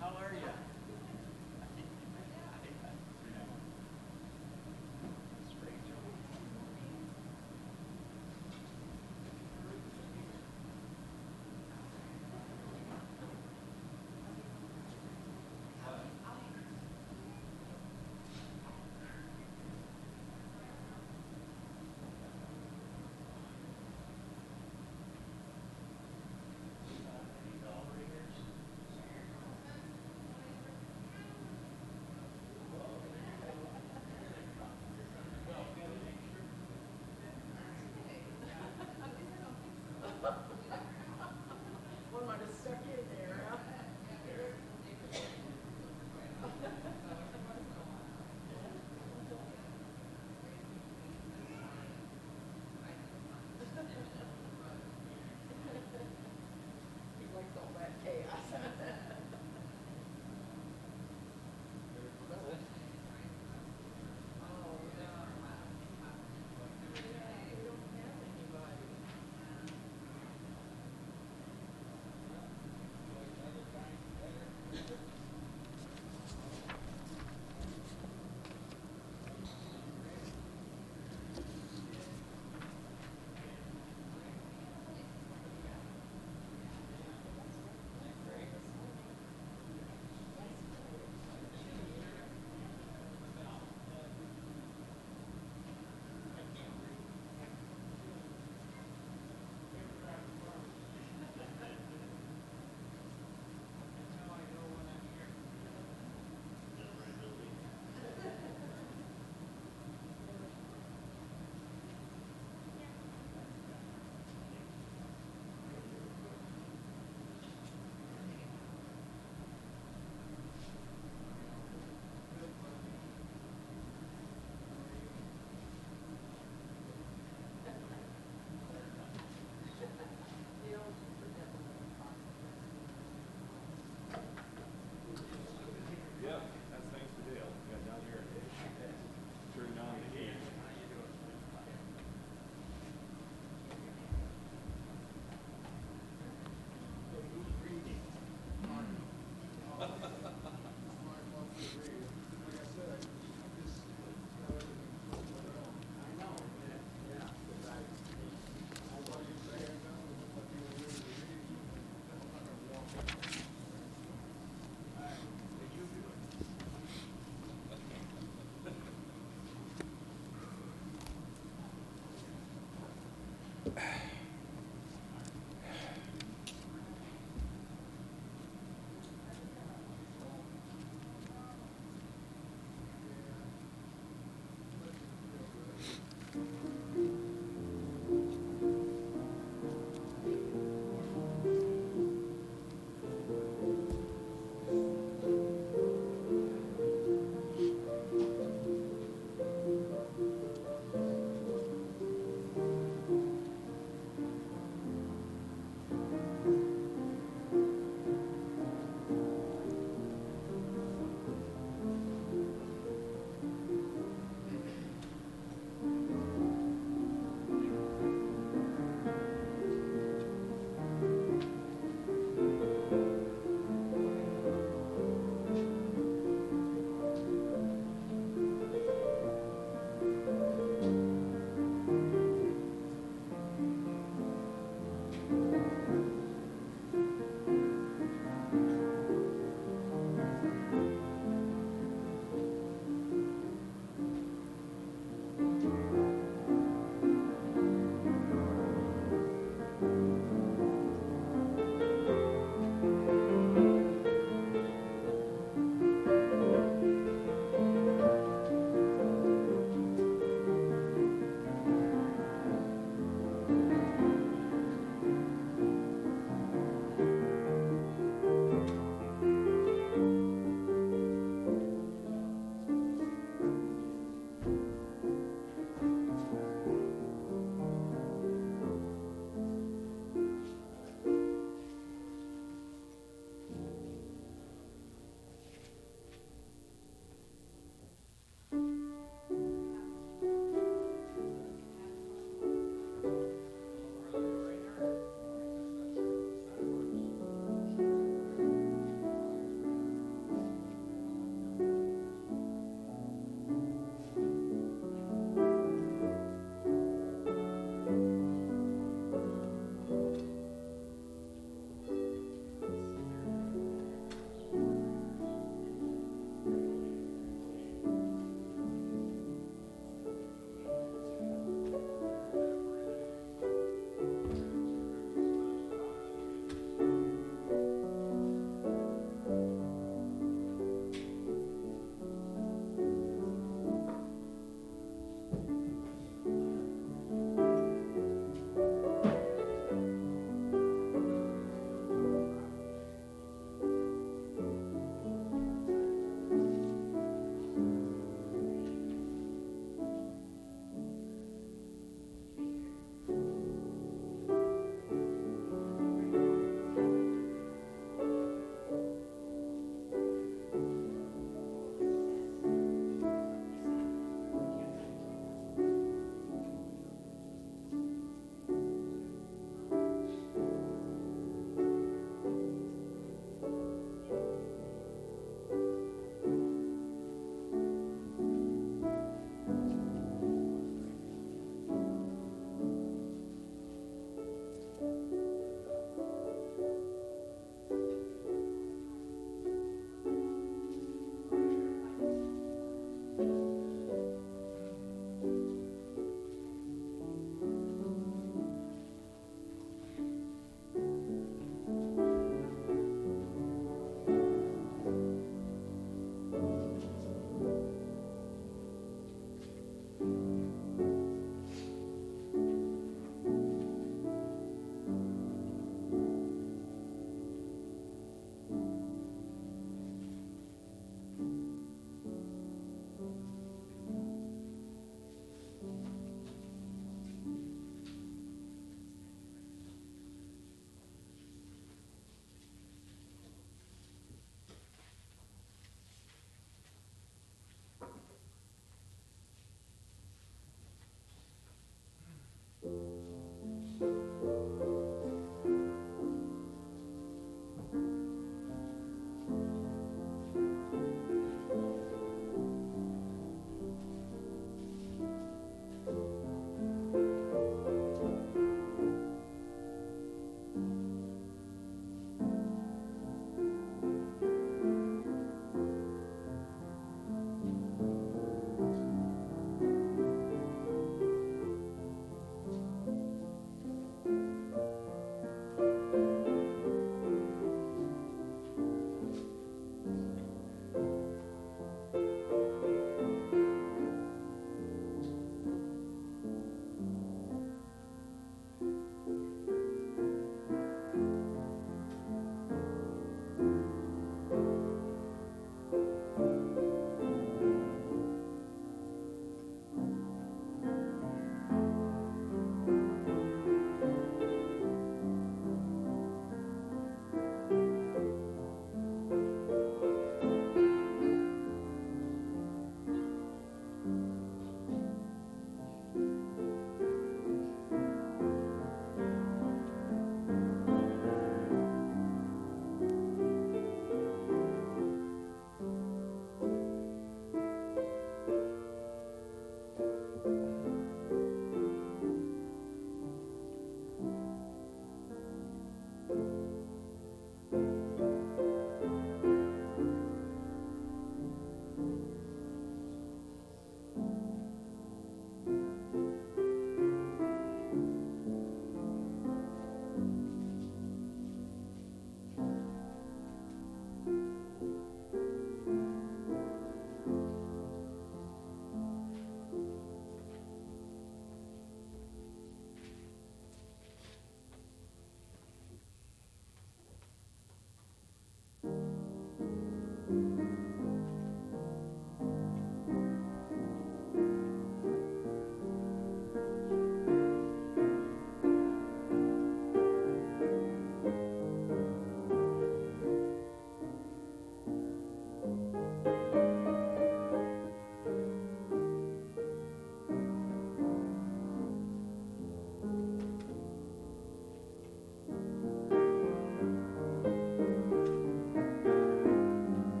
how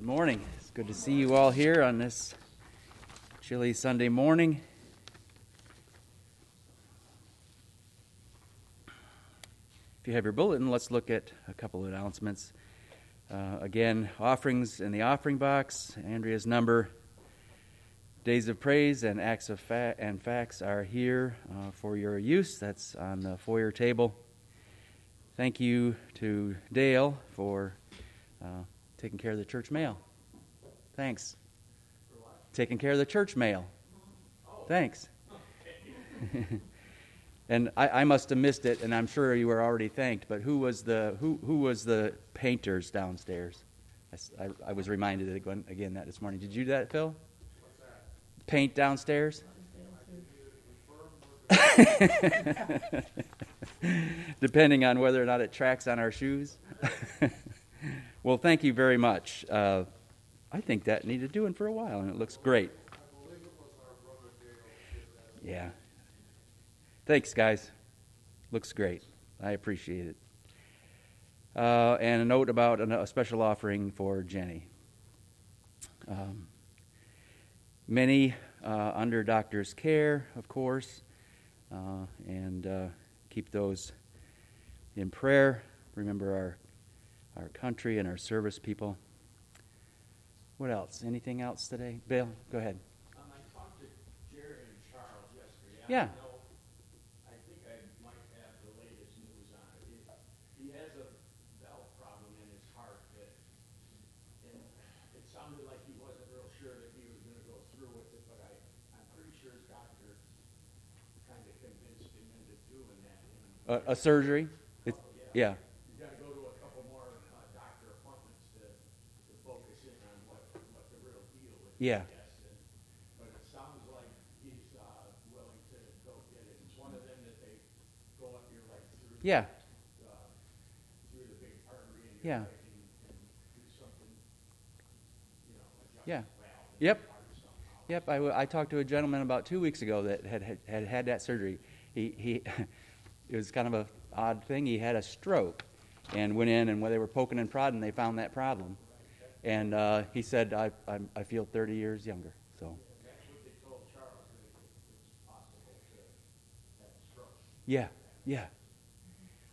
Good morning. It's good to see you all here on this chilly Sunday morning. If you have your bulletin, let's look at a couple of announcements. Uh, again, offerings in the offering box. Andrea's number. Days of praise and acts of fa- and facts are here uh, for your use. That's on the foyer table. Thank you to Dale for taking care of the church mail. Thanks. Taking care of the church mail. Thanks. and I, I, must have missed it, and I'm sure you were already thanked. But who was the who who was the painters downstairs? I, I, I was reminded again, again that this morning. Did you do that, Phil? Paint downstairs. Depending on whether or not it tracks on our shoes. well, thank you very much. Uh, I think that needed doing for a while, and it looks great. Yeah. Thanks, guys. Looks great. I appreciate it. Uh, and a note about a, special offering for Jenny. Um, many uh, under doctor's care, of course, uh, and uh, keep those in prayer. Remember our our country and our service people. What else? Anything else today? Bill, go ahead. Um, I talked to Jerry and Charles yesterday. Yeah. I know, I think I might have the latest news on it. He, he has a valve problem in his heart that, and it sounded like he wasn't real sure that he was gonna go through with it, but I, I'm pretty sure his doctor kind of convinced him into doing that. And, A, a surgery? It, oh, yeah. You you know, adjust Yeah. the valve. in Yep. the heart somehow. Yep, I, w- I talked to a gentleman about two weeks ago that had had, had, had that surgery. He, he it was kind of a odd thing. He had a stroke and went in, and when they were poking and prodding, they found that problem. And uh, he said, I, I, I feel 30 years younger. So, yeah, yeah.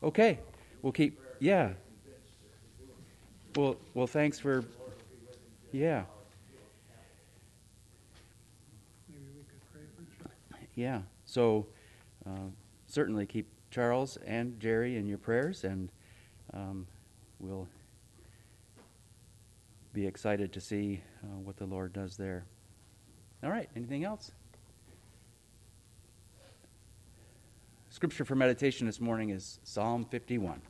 Okay, we'll keep, yeah. Well, well, thanks for, yeah. Yeah. So uh, certainly keep Charles and Jerry in your prayers, and um, we'll be excited to see uh, what the Lord does there. All right. Anything else? Scripture for meditation this morning is Psalm 51.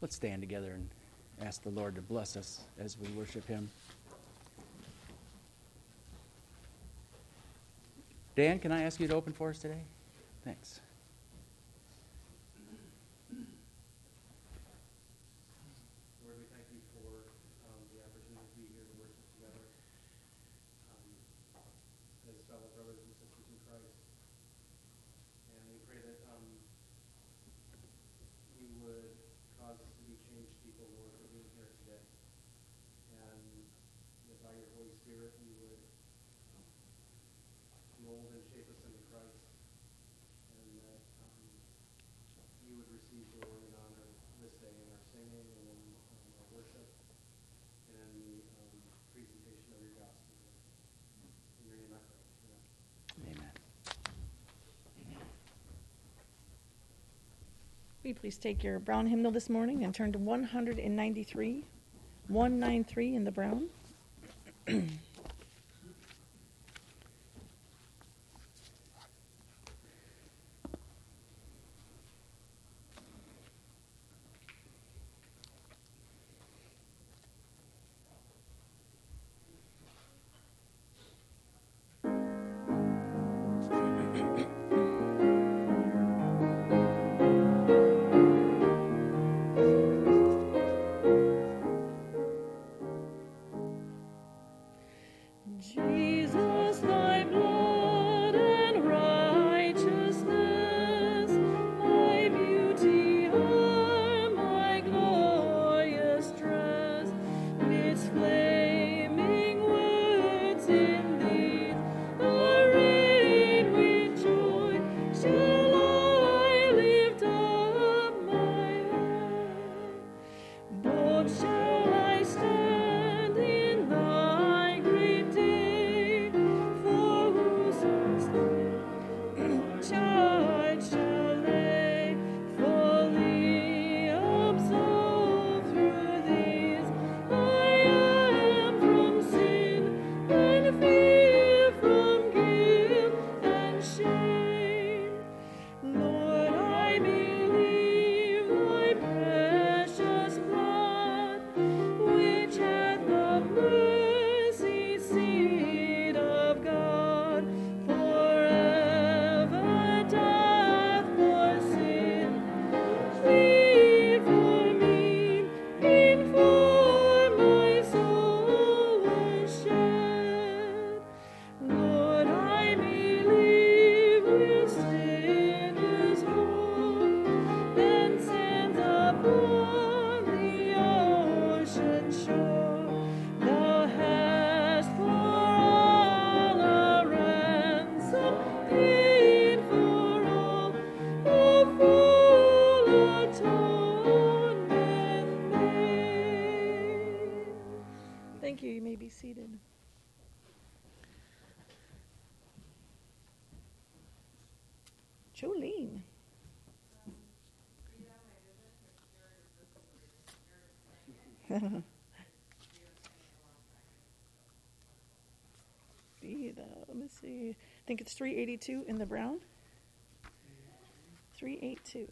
Let's stand together and ask the Lord to bless us as we worship Him. Dan, can I ask you to open for us today? Thanks. Lord, we thank you for um, the opportunity to be here to worship together um, as fellow brothers and sisters in Christ. And we pray that um, you would cause us to be changed people, Lord, for being here today. And that by your Spirit, you would um, mold and shape us into Christ. And that um, you would receive glory and honor this day in our singing and in um, our worship and in the um, presentation of your gospel. In your name I pray. Amen. Amen. Will you please take your brown hymnal this morning and turn to 193, 193 in the brown? think it's 382 in the brown. 382.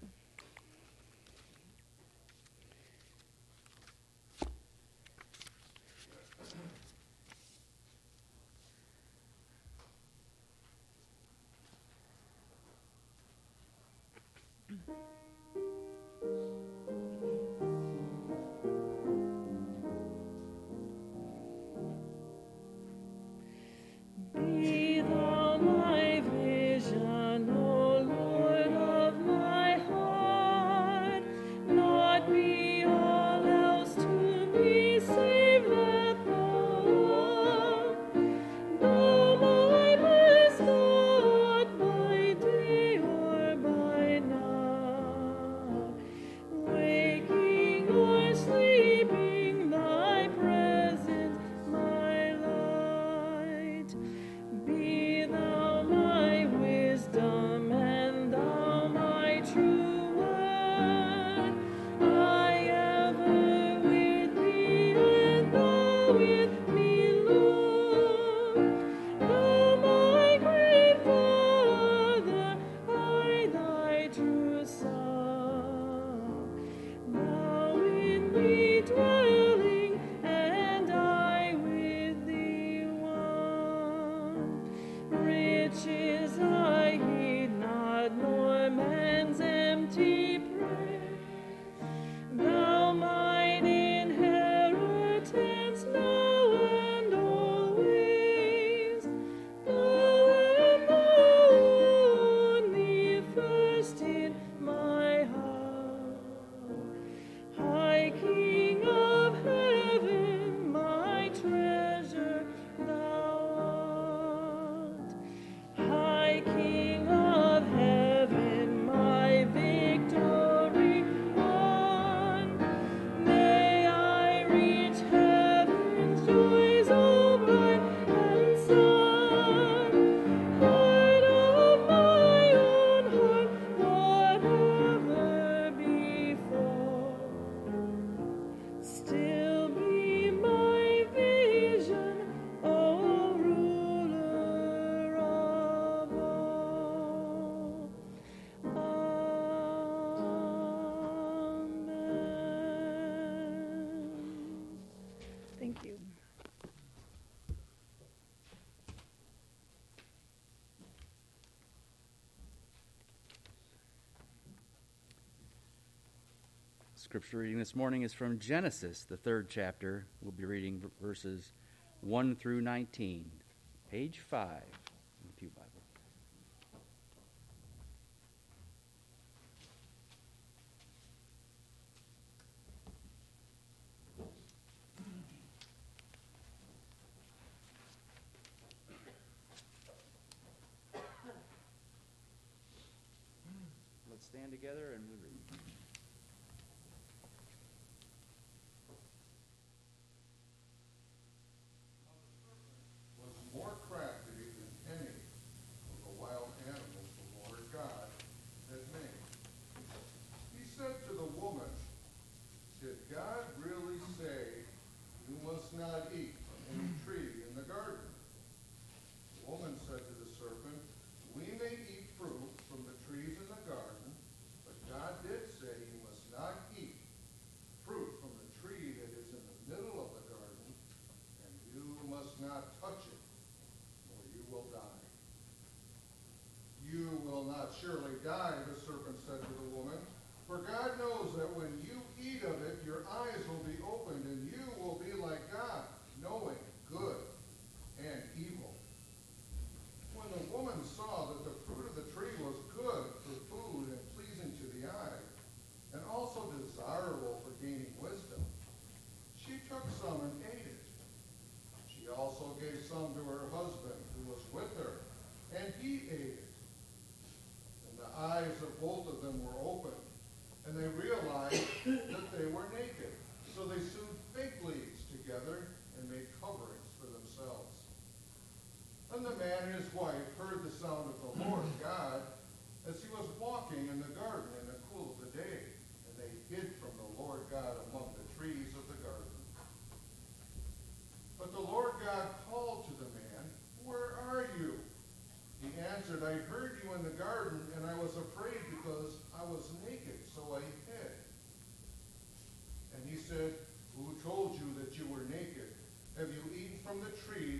Scripture reading this morning is from Genesis, the third chapter. We'll be reading verses 1 through 19, page 5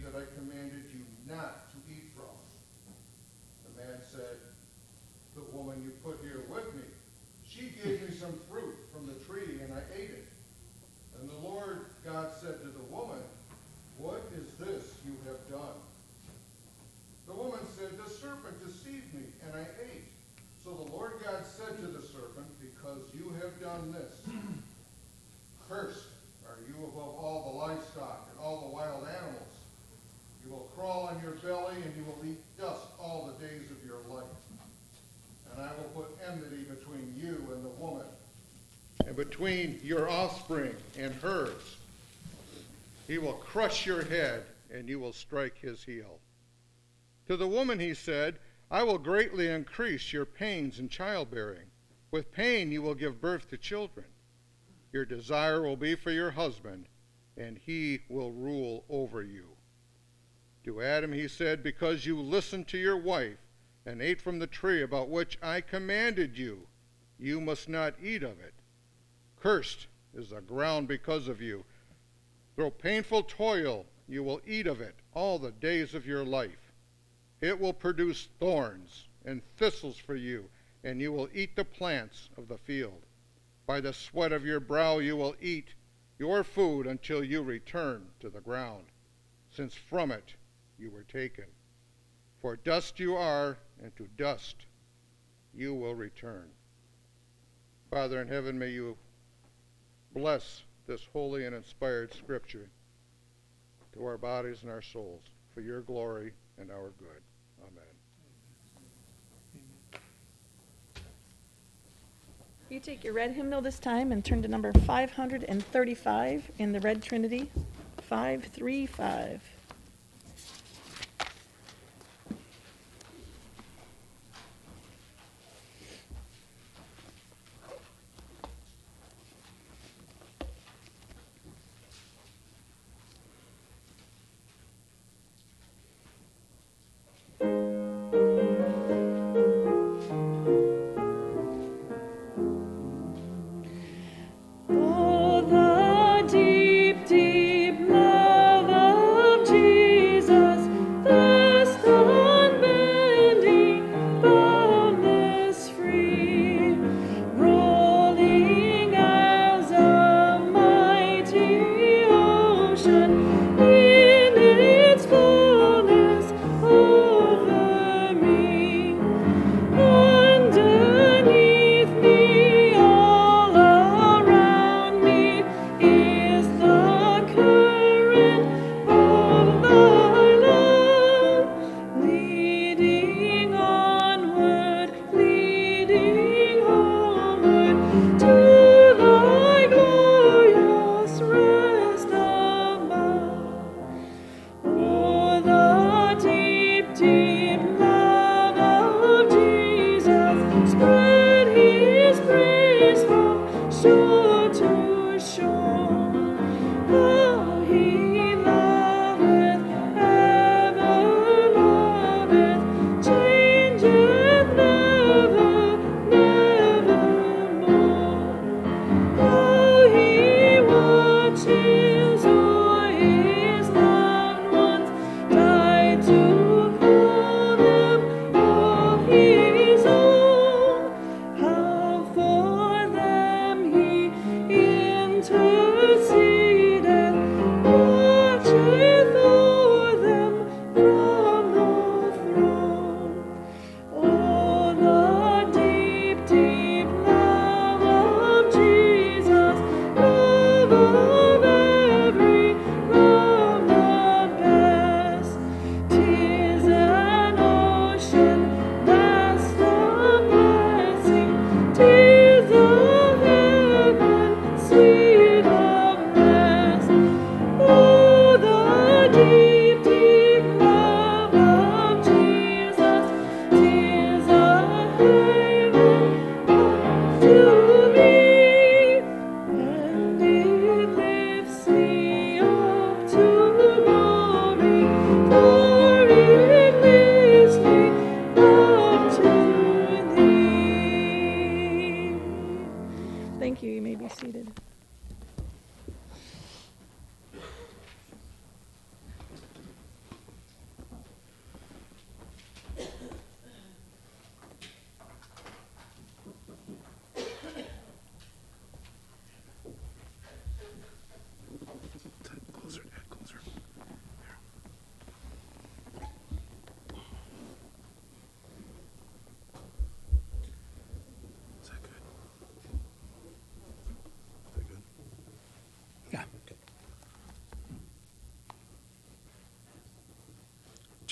that I commanded you not to eat from? The man said, The woman you put here with me, she gave me some fruit from the tree, and I ate it. And the Lord God said to the woman, What is this you have done? The woman said, The serpent deceived me, and I ate. So the Lord God said to the serpent, Because you have done this, cursed are you above all the livestock and all the wild animals. You will crawl on your belly, and you will eat dust all the days of your life. And I will put enmity between you and the woman, and between your offspring and hers. He will crush your head, and you will strike his heel. To the woman he said, I will greatly increase your pains in childbearing. With pain you will give birth to children. Your desire will be for your husband, and he will rule over you. To Adam he said, Because you listened to your wife and ate from the tree about which I commanded you, you must not eat of it. Cursed is the ground because of you. Through painful toil you will eat of it all the days of your life. It will produce thorns and thistles for you, and you will eat the plants of the field. By the sweat of your brow you will eat your food until you return to the ground, since from it you were taken. For dust you are, and to dust you will return. Father in heaven, may you bless this holy and inspired scripture to our bodies and our souls for your glory and our good. Amen. You take your red hymnal this time and turn to number 535 in the Red Trinity. 535.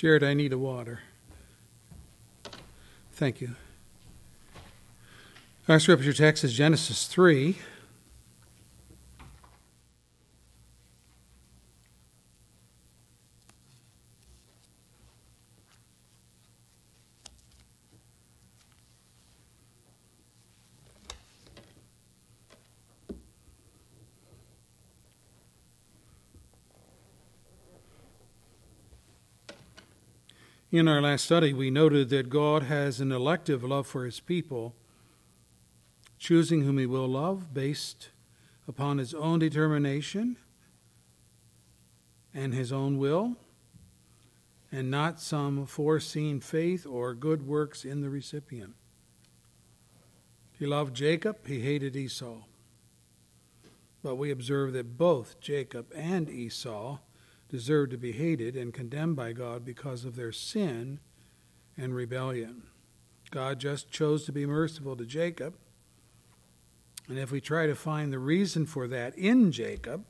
Jared, I need a water. Thank you. Our scripture text is Genesis 3. In our last study, we noted that God has an elective love for his people, choosing whom he will love based upon his own determination and his own will, and not some foreseen faith or good works in the recipient. He loved Jacob, he hated Esau. But we observe that both Jacob and Esau deserve to be hated and condemned by God because of their sin and rebellion. God just chose to be merciful to Jacob. And if we try to find the reason for that in Jacob,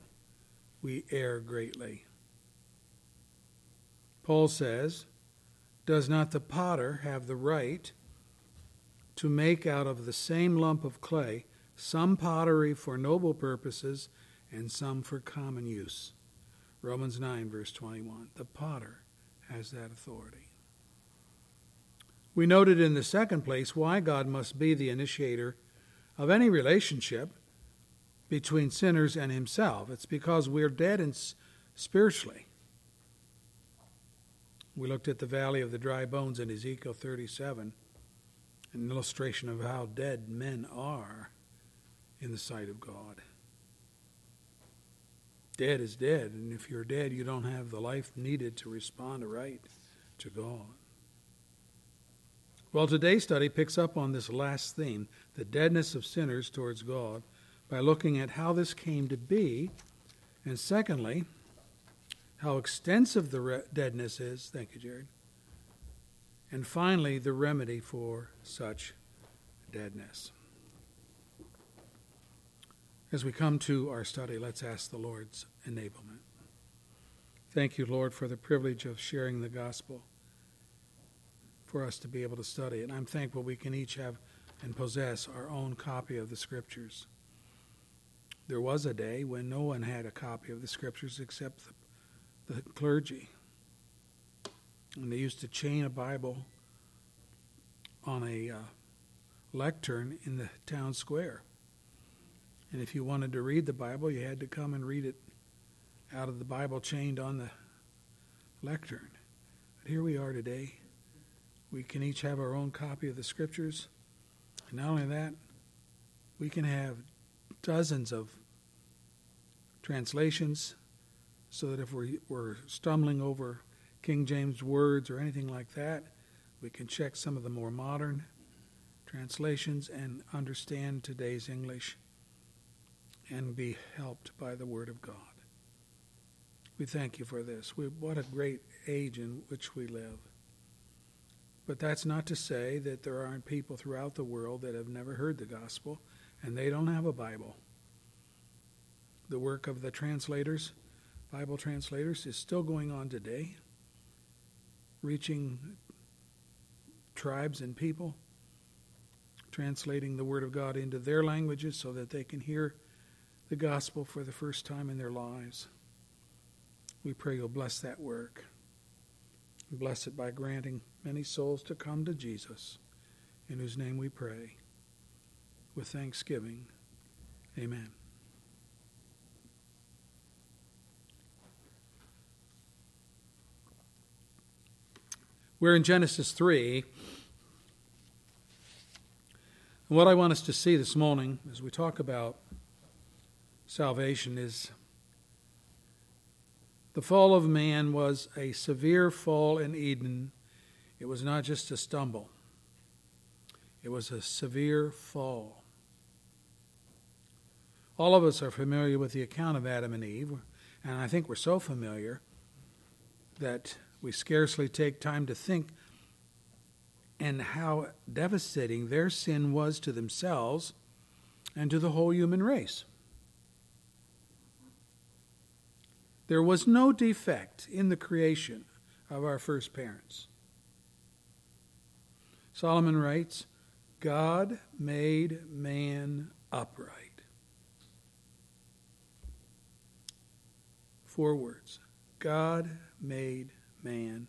we err greatly. Paul says, Does not the potter have the right to make out of the same lump of clay some pottery for noble purposes and some for common use? Romans 9, verse 21. The potter has that authority. We noted in the second place why God must be the initiator of any relationship between sinners and Himself. It's because we're dead in spiritually. We looked at the valley of the dry bones in Ezekiel 37, an illustration of how dead men are in the sight of God. Dead is dead, and if you're dead, you don't have the life needed to respond right to God. Well, today's study picks up on this last theme, the deadness of sinners towards God, by looking at how this came to be, and secondly, how extensive the re- deadness is. Thank you, Jared. And finally, the remedy for such deadness. As we come to our study, let's ask the Lord's enablement. Thank you, Lord, for the privilege of sharing the gospel for us to be able to study it. I'm thankful we can each have and possess our own copy of the Scriptures. There was a day when no one had a copy of the Scriptures except the, the clergy. And they used to chain a Bible on a uh, lectern in the town square. And if you wanted to read the Bible, you had to come and read it out of the Bible chained on the lectern. But here we are today. We can each have our own copy of the Scriptures. And not only that, we can have dozens of translations so that if we're, we're stumbling over King James words or anything like that, we can check some of the more modern translations and understand today's English and be helped by the Word of God. We thank you for this. We, what a great age in which we live. But that's not to say that there aren't people throughout the world that have never heard the gospel and they don't have a Bible. The work of the translators, Bible translators, is still going on today, reaching tribes and people, translating the Word of God into their languages so that they can hear the gospel for the first time in their lives. We pray you'll bless that work. Bless it by granting many souls to come to Jesus, in whose name we pray. With thanksgiving, amen. We're in Genesis 3. And what I want us to see this morning as we talk about salvation is the fall of man was a severe fall in Eden. It was not just a stumble, it was a severe fall. All of us are familiar with the account of Adam and Eve, and I think we're so familiar that we scarcely take time to think and how devastating their sin was to themselves and to the whole human race. There was no defect in the creation of our first parents. Solomon writes, God made man upright. Four words. God made man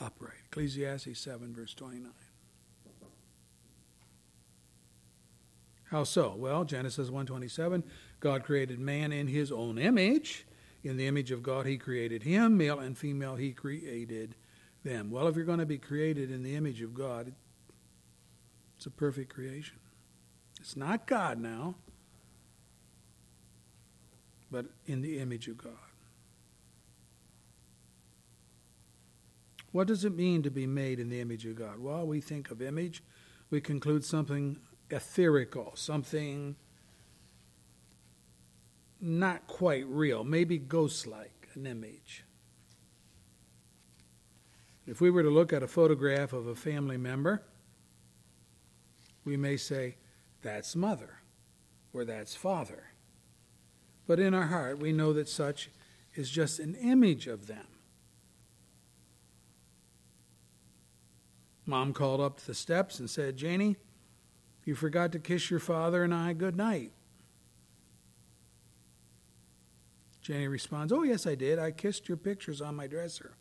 upright. Ecclesiastes 7, verse 29. How so? Well, Genesis 1:27, God created man in his own image. In the image of God he created him, male and female he created them. Well, if you're going to be created in the image of God, it's a perfect creation. It's not God now, but in the image of God. What does it mean to be made in the image of God? Well, we think of image, we conclude something etherical, something not quite real, maybe ghost like, an image. If we were to look at a photograph of a family member, we may say, that's mother, or that's father. But in our heart, we know that such is just an image of them. Mom called up the steps and said, Janie, you forgot to kiss your father and I good night. Janie responds, Oh, yes, I did. I kissed your pictures on my dresser.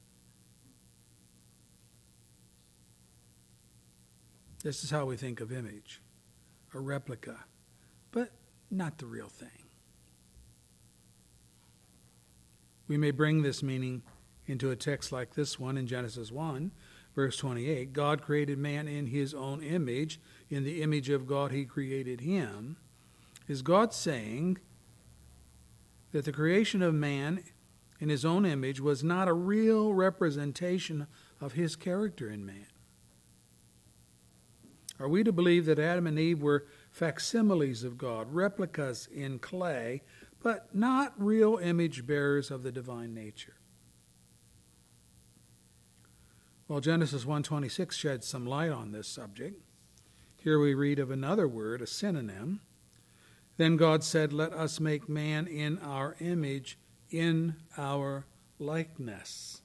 This is how we think of image a replica, but not the real thing. We may bring this meaning into a text like this one in Genesis 1, verse 28. God created man in his own image. In the image of God, he created him. Is God saying that the creation of man in his own image was not a real representation of his character in man? Are we to believe that Adam and Eve were facsimiles of God, replicas in clay, but not real image bearers of the divine nature? Well, Genesis 1:26 sheds some light on this subject. Here we read of another word, a synonym. Then God said, "Let us make man in our image, in our likeness."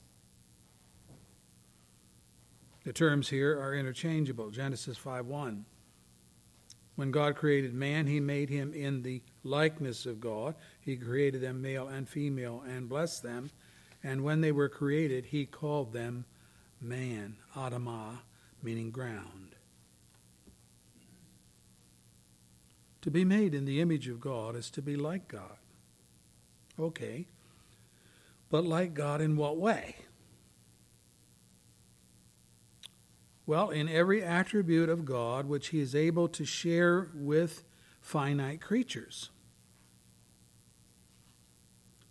The terms here are interchangeable. Genesis 5:1. When God created man, he made him in the likeness of God. He created them male and female and blessed them. And when they were created, he called them man, Adamah, meaning ground. To be made in the image of God is to be like God. Okay. But like God in what way? Well, in every attribute of God which he is able to share with finite creatures.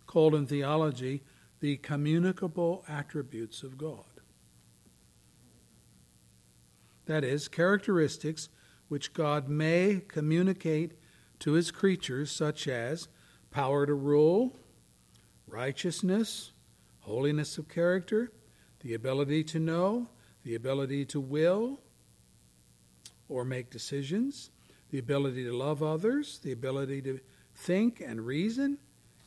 Called in theology the communicable attributes of God. That is, characteristics which God may communicate to his creatures, such as power to rule, righteousness, holiness of character, the ability to know, the ability to will or make decisions, the ability to love others, the ability to think and reason,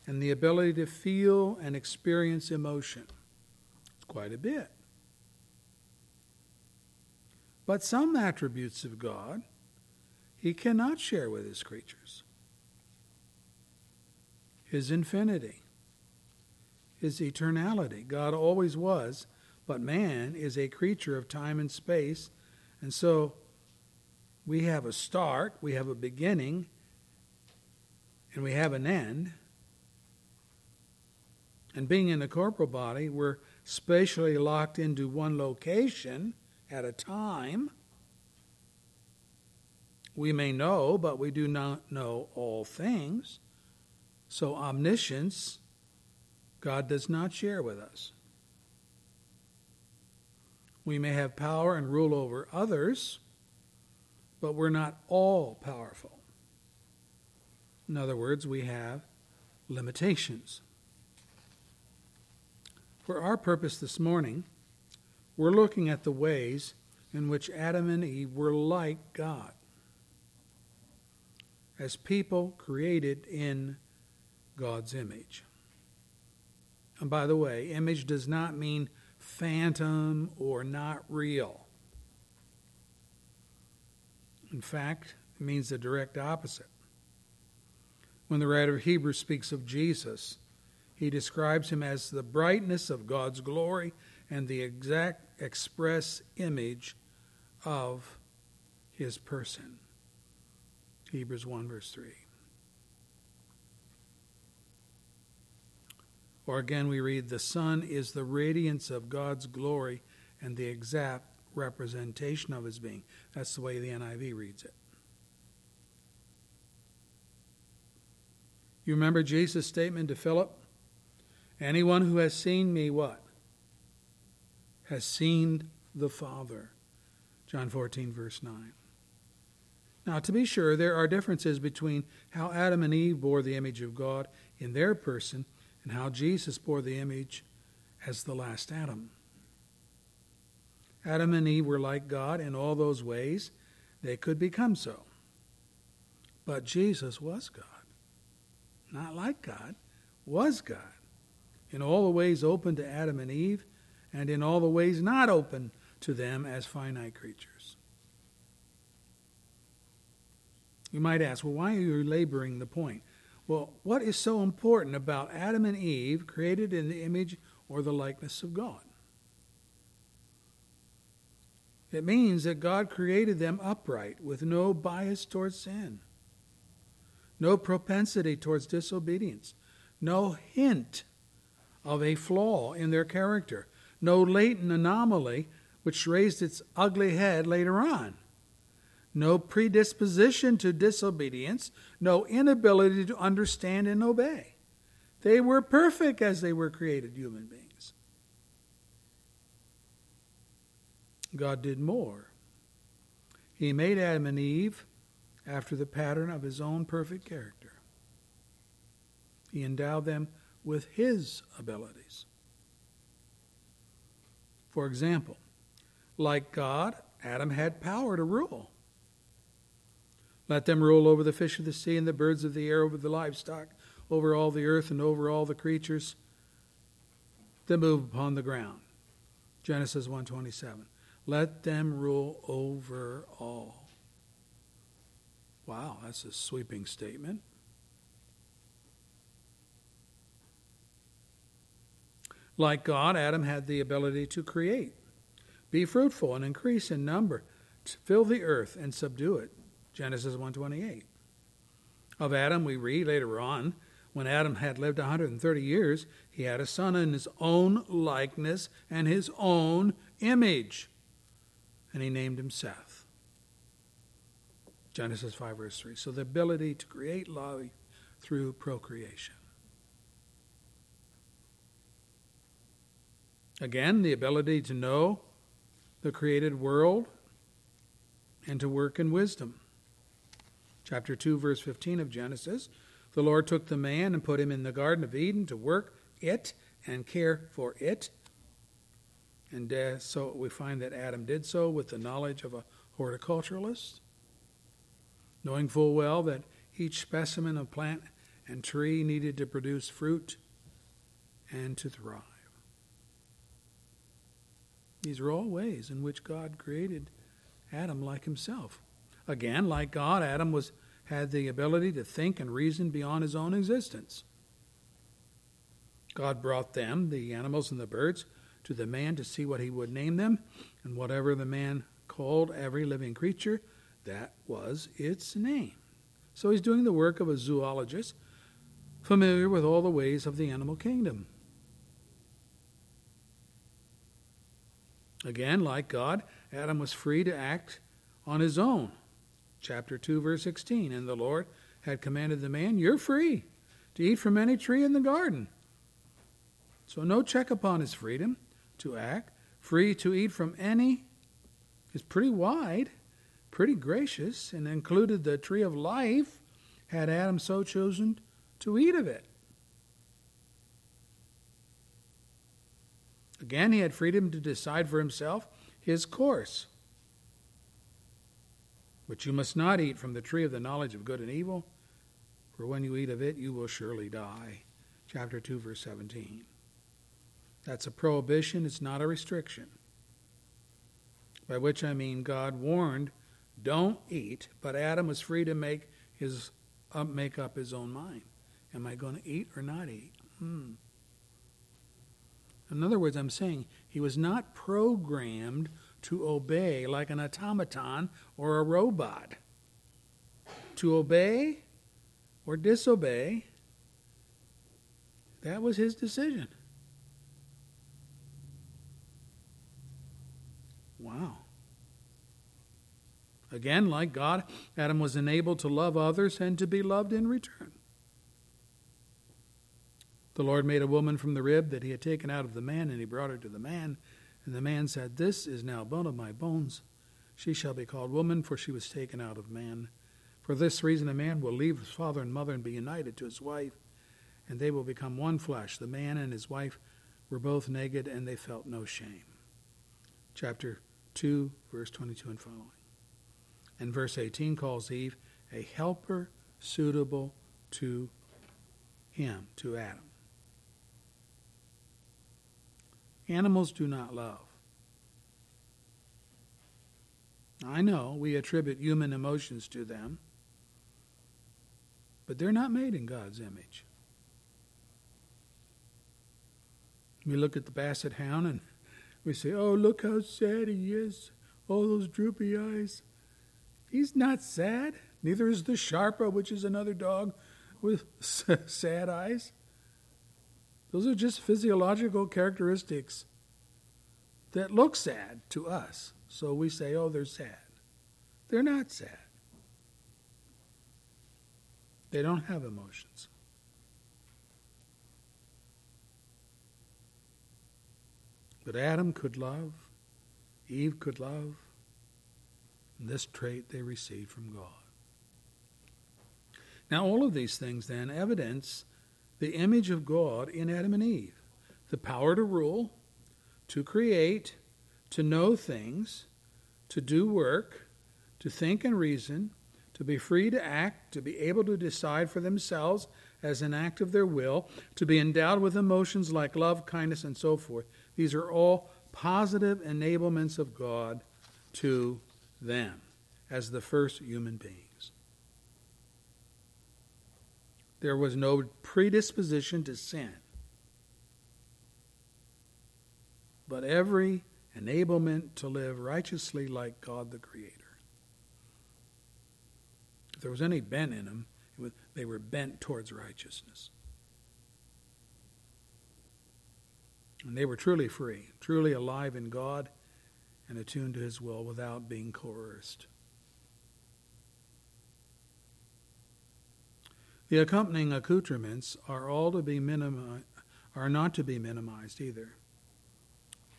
and the ability to feel and experience emotion. It's quite a bit. But some attributes of God he cannot share with his creatures. His infinity, his eternality. God always was but man is a creature of time and space. And so we have a start, we have a beginning, and we have an end. And being in a corporal body, we're spatially locked into one location at a time. We may know, but we do not know all things. So, omniscience, God does not share with us. We may have power and rule over others, but we're not all powerful. In other words, we have limitations. For our purpose this morning, we're looking at the ways in which Adam and Eve were like God. As people created in God's image. And by the way, image does not mean phantom or not real. In fact, it means the direct opposite. When the writer of Hebrews speaks of Jesus, he describes him as the brightness of God's glory and the exact express image of his person. Hebrews 1, verse 3. Or again, we read, The Son is the radiance of God's glory and the exact representation of his being. That's the way the NIV reads it. You remember Jesus' statement to Philip? Anyone who has seen me, what? Has seen the Father. John 14, verse 9. Now, to be sure, there are differences between how Adam and Eve bore the image of God in their person and how Jesus bore the image as the last Adam. Adam and Eve were like God in all those ways they could become so. But Jesus was God. Not like God, was God. In all the ways open to Adam and Eve, and in all the ways not open to them as finite creatures. You might ask, well, why are you laboring the point? Well, what is so important about Adam and Eve created in the image or the likeness of God? It means that God created them upright with no bias towards sin, no propensity towards disobedience, no hint of a flaw in their character, no latent anomaly which raised its ugly head later on no predisposition to disobedience, no inability to understand and obey. They were perfect as they were created human beings. God did more. He made Adam and Eve after the pattern of his own perfect character. He endowed them with his abilities. For example, like God, Adam had power to rule. Let them rule over the fish of the sea and the birds of the air, over the livestock, over all the earth, and over all the creatures that move upon the ground. Genesis 1:27. Let them rule over all. Wow, that's a sweeping statement. Like God, Adam had the ability to create. Be fruitful and increase in number, to fill the earth and subdue it. Genesis 1:28. Of Adam we read later on, when Adam had lived 130 years, he had a son in his own likeness and his own image, and he named him Seth. Genesis 5 verse 3. So the ability to create life through procreation. Again, the ability to know the created world and to work in wisdom chapter 2, verse 15 of Genesis. The Lord took the man and put him in the Garden of Eden to work it and care for it. And uh, so we find that Adam did so with the knowledge of a horticulturalist, knowing full well that each specimen of plant and tree needed to produce fruit and to thrive. These are all ways in which God created Adam like himself. Again, like God, Adam was had the ability to think and reason beyond his own existence. God brought them, the animals and the birds, to the man to see what he would name them, and whatever the man called every living creature, that was its name. So he's doing the work of a zoologist, familiar with all the ways of the animal kingdom. Again, like God, Adam was free to act on his own chapter 2, verse 16. And the Lord had commanded the man, You're free to eat from any tree in the garden. So, no check upon his freedom to act. Free to eat from any is pretty wide, pretty gracious, and included the tree of life, had Adam so chosen to eat of it. Again, he had freedom to decide for himself his course. But you must not eat from the tree of the knowledge of good and evil, for when you eat of it, you will surely die. Chapter 2, verse 17. That's a prohibition, it's not a restriction. By which I mean God warned, don't eat, but Adam was free to make his uh, make up his own mind. Am I going to eat or not eat? Hmm. In other words, I'm saying he was not programmed to obey like an automaton or a robot. To obey or disobey, that was his decision. Wow. Again, like God, Adam was enabled to love others and to be loved in return. The Lord made a woman from the rib that he had taken out of the man, and he brought her to the man. And the man said, This is now bone of my bones. She shall be called woman, for she was taken out of man. For this reason, a man will leave his father and mother and be united to his wife, and they will become one flesh. The man and his wife were both naked, and they felt no shame. Chapter 2, verse 22 and following. And verse 18 calls Eve a helper suitable to him, to Adam. Animals do not love. I know we attribute human emotions to them, but they're not made in God's image. We look at the basset hound and we say, Oh, look how sad he is. All those droopy eyes. He's not sad. Neither is the Shar-Pei, which is another dog with sad eyes. Those are just physiological characteristics that look sad to us. So we say, oh, they're sad. They're not sad. They don't have emotions. But Adam could love, Eve could love, and this trait they received from God. Now, all of these things then evidence the image of God in Adam and Eve the power to rule, to create, to know things, to do work, to think and reason, to be free to act, to be able to decide for themselves as an act of their will, to be endowed with emotions like love, kindness, and so forth. These are all positive enablements of God to them as the first human beings. There was no predisposition to sin, but every enablement to live righteously like God the Creator. If there was any bent in them, was, they were bent towards righteousness. And they were truly free, truly alive in God and attuned to His will without being coerced. The accompanying accoutrements are all to be minimi- are not to be minimized either.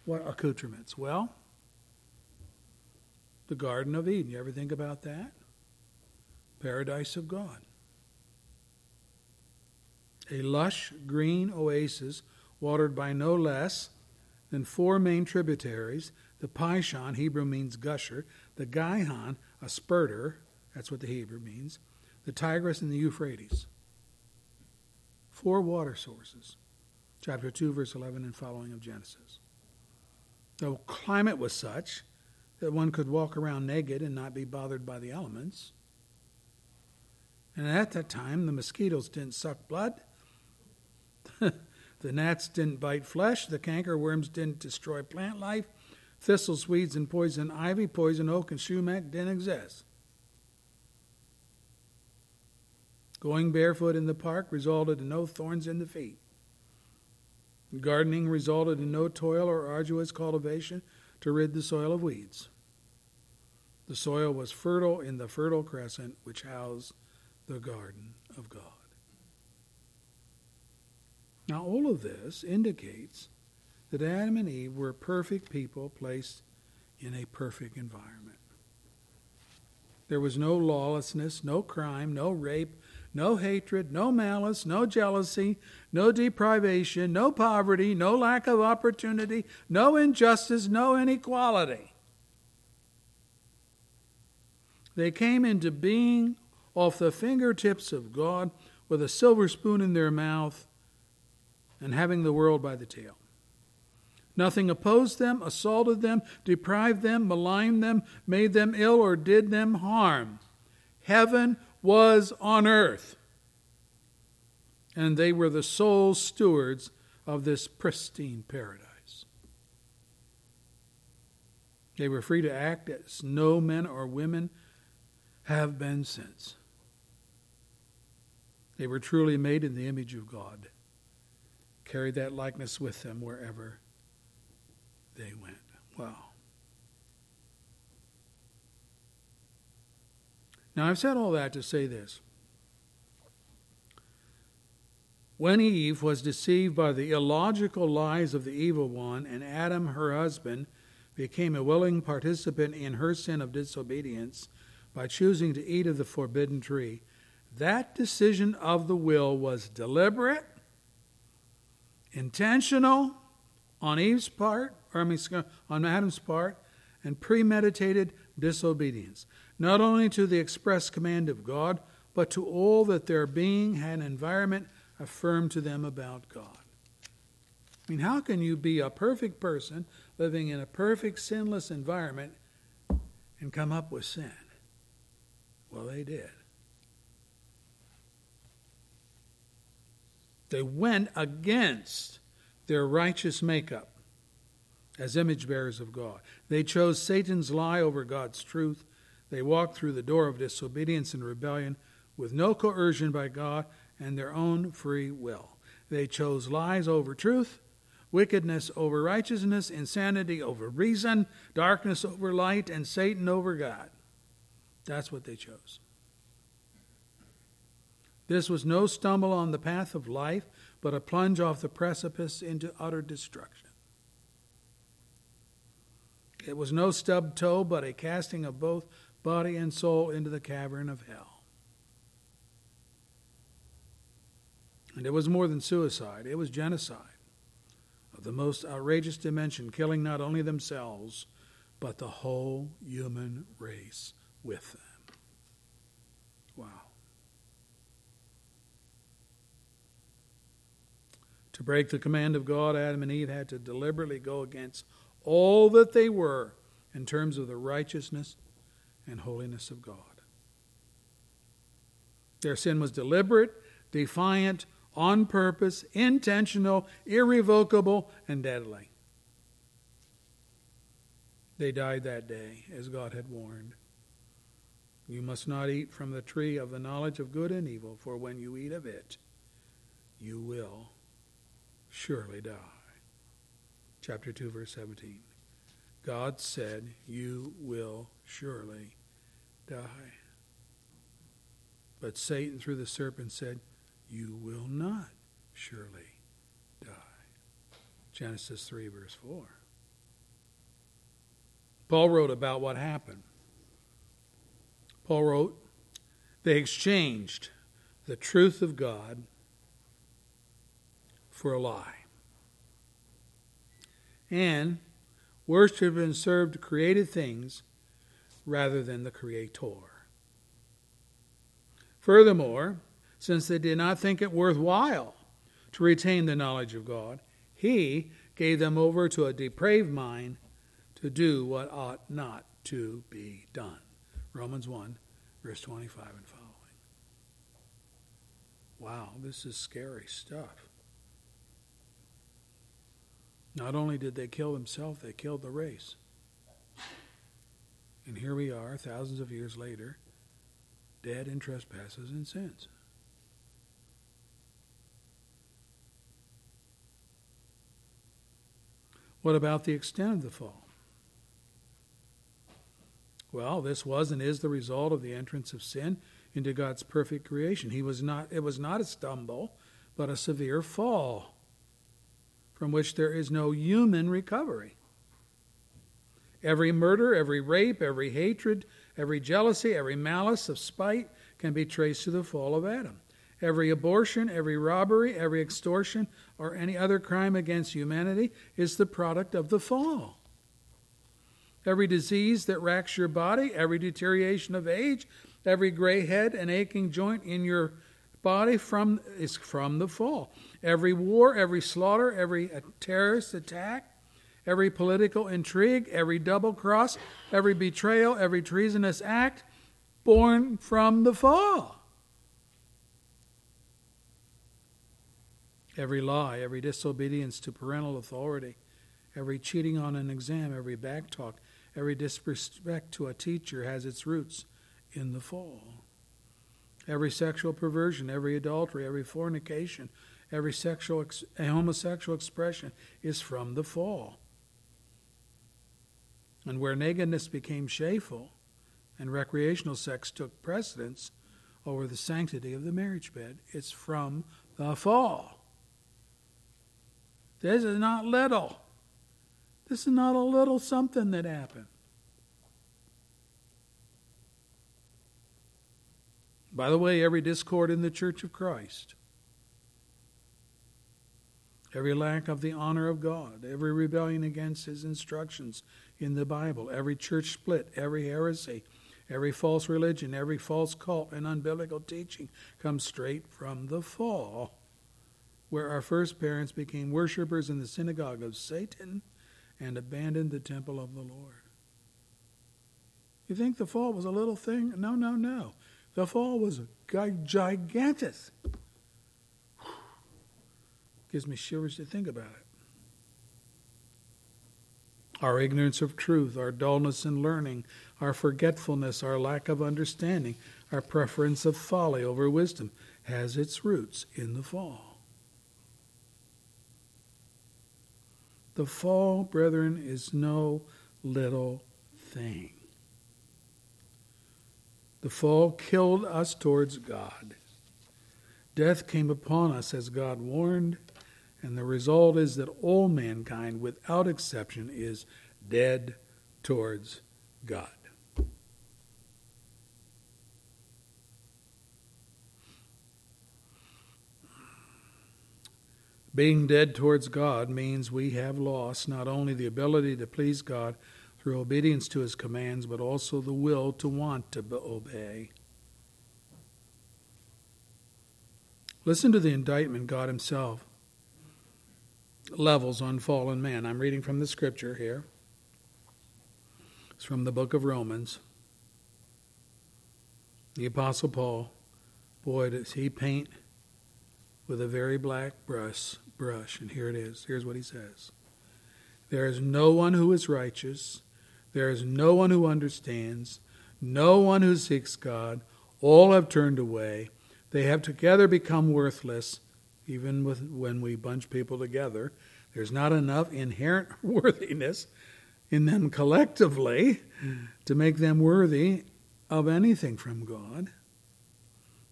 What accoutrements? Well, the Garden of Eden. You ever think about that? Paradise of God. A lush green oasis watered by no less than four main tributaries. The Pishon, Hebrew means gusher. The Gihon, a spurter, that's what the Hebrew means the Tigris and the Euphrates. Four water sources. Chapter 2, verse 11 and following of Genesis. The climate was such that one could walk around naked and not be bothered by the elements. And at that time, the mosquitoes didn't suck blood, the gnats didn't bite flesh, the cankerworms didn't destroy plant life, thistles, weeds, and poison ivy, poison oak, and sumac didn't exist. Going barefoot in the park resulted in no thorns in the feet. Gardening resulted in no toil or arduous cultivation to rid the soil of weeds. The soil was fertile in the fertile crescent which housed the garden of God. Now, all of this indicates that Adam and Eve were perfect people placed in a perfect environment. There was no lawlessness, no crime, no rape, no hatred, no malice, no jealousy, no deprivation, no poverty, no lack of opportunity, no injustice, no inequality. They came into being off the fingertips of God with a silver spoon in their mouth and having the world by the tail. Nothing opposed them, assaulted them, deprived them, maligned them, made them ill, or did them harm. Heaven was on earth. And they were the sole stewards of this pristine paradise. They were free to act as no men or women have been since. They were truly made in the image of God, carried that likeness with them wherever they went. Wow. Now, I've said all that to say this. When Eve was deceived by the illogical lies of the evil one, and Adam, her husband, became a willing participant in her sin of disobedience by choosing to eat of the forbidden tree, that decision of the will was deliberate, intentional on Eve's part, or I mean, on Adam's part, and premeditated disobedience, not only to the express command of God, but to all that their being had an environment affirmed to them about God. I mean, how can you be a perfect person living in a perfect sinless environment and come up with sin? Well, they did. They went against their righteous makeup as image bearers of God. They chose Satan's lie over God's truth. They walked through the door of disobedience and rebellion with no coercion by God and their own free will. They chose lies over truth, wickedness over righteousness, insanity over reason, darkness over light, and Satan over God. That's what they chose. This was no stumble on the path of life, but a plunge off the precipice into utter destruction. It was no stub toe, but a casting of both body and soul into the cavern of hell. And it was more than suicide, it was genocide of the most outrageous dimension, killing not only themselves, but the whole human race with them. Wow. To break the command of God, Adam and Eve had to deliberately go against all that they were in terms of the righteousness and holiness of God. Their sin was deliberate, defiant, on purpose, intentional, irrevocable, and deadly. They died that day, as God had warned. You must not eat from the tree of the knowledge of good and evil, for when you eat of it, you will surely die. Chapter 2, verse 17. God said, You will surely die. But Satan, through the serpent, said, You will not surely die. Genesis 3, verse 4. Paul wrote about what happened. Paul wrote, They exchanged the truth of God for a lie. And worshiped and served created things rather than the Creator. Furthermore, since they did not think it worthwhile to retain the knowledge of God, He gave them over to a depraved mind to do what ought not to be done. Romans 1, verse 25 and following. Wow, this is scary stuff. Not only did they kill themselves, they killed the race. And here we are, thousands of years later, dead in trespasses and sins. What about the extent of the fall? Well, this was and is the result of the entrance of sin into God's perfect creation. He was not it was not a stumble, but a severe fall from which there is no human recovery. Every murder, every rape, every hatred, every jealousy, every malice of spite can be traced to the fall of Adam. Every abortion, every robbery, every extortion, or any other crime against humanity is the product of the fall. Every disease that racks your body, every deterioration of age, every gray head and aching joint in your body from, is from the fall. Every war, every slaughter, every terrorist attack, every political intrigue, every double cross, every betrayal, every treasonous act born from the fall. Every lie, every disobedience to parental authority, every cheating on an exam, every backtalk, every disrespect to a teacher has its roots in the fall. Every sexual perversion, every adultery, every fornication, every sexual ex- homosexual expression is from the fall. And where nakedness became shameful and recreational sex took precedence over the sanctity of the marriage bed, it's from the fall. This is not little. This is not a little something that happened. By the way, every discord in the Church of Christ, every lack of the honor of God, every rebellion against His instructions in the Bible, every church split, every heresy, every false religion, every false cult, and unbiblical teaching comes straight from the fall, where our first parents became worshippers in the synagogue of Satan and abandoned the temple of the Lord. You think the fall was a little thing? No, no, no. The fall was gigantic. Gives me shivers to think about it. Our ignorance of truth, our dullness in learning, our forgetfulness, our lack of understanding, our preference of folly over wisdom has its roots in the fall. The fall, brethren, is no little thing. The fall killed us towards God. Death came upon us as God warned, and the result is that all mankind, without exception, is dead towards God. Being dead towards God means we have lost not only the ability to please God through obedience to his commands, but also the will to want to obey. Listen to the indictment God himself levels on fallen man. I'm reading from the scripture here. It's from the book of Romans. The Apostle Paul, boy, does he paint with a very black brush, brush. And here it is. Here's what he says There is no one who is righteous, there is no one who understands, no one who seeks God. All have turned away. They have together become worthless. Even with, when we bunch people together, there's not enough inherent worthiness in them collectively to make them worthy of anything from God.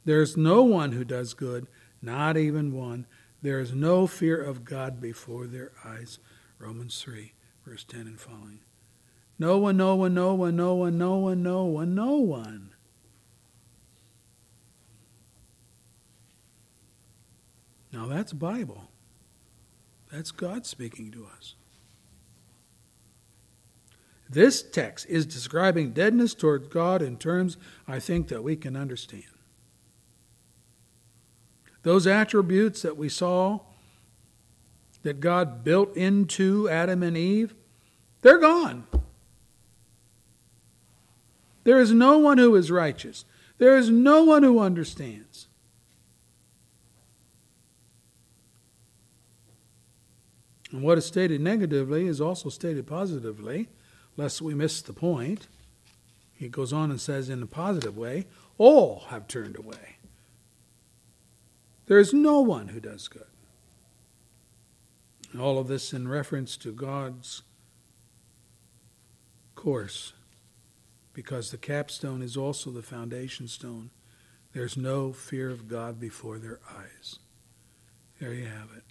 There's no one who does good, not even one. There is no fear of God before their eyes. Romans 3, verse 10 and following. No one, no one, no one, no one, no one, no one, no one. Now that's Bible. That's God speaking to us. This text is describing deadness towards God in terms I think that we can understand. Those attributes that we saw that God built into Adam and Eve, they're gone. There is no one who is righteous. There is no one who understands. And what is stated negatively is also stated positively, lest we miss the point. He goes on and says, in a positive way, all have turned away. There is no one who does good. All of this in reference to God's course, because the capstone is also the foundation stone. There's no fear of God before their eyes. There you have it.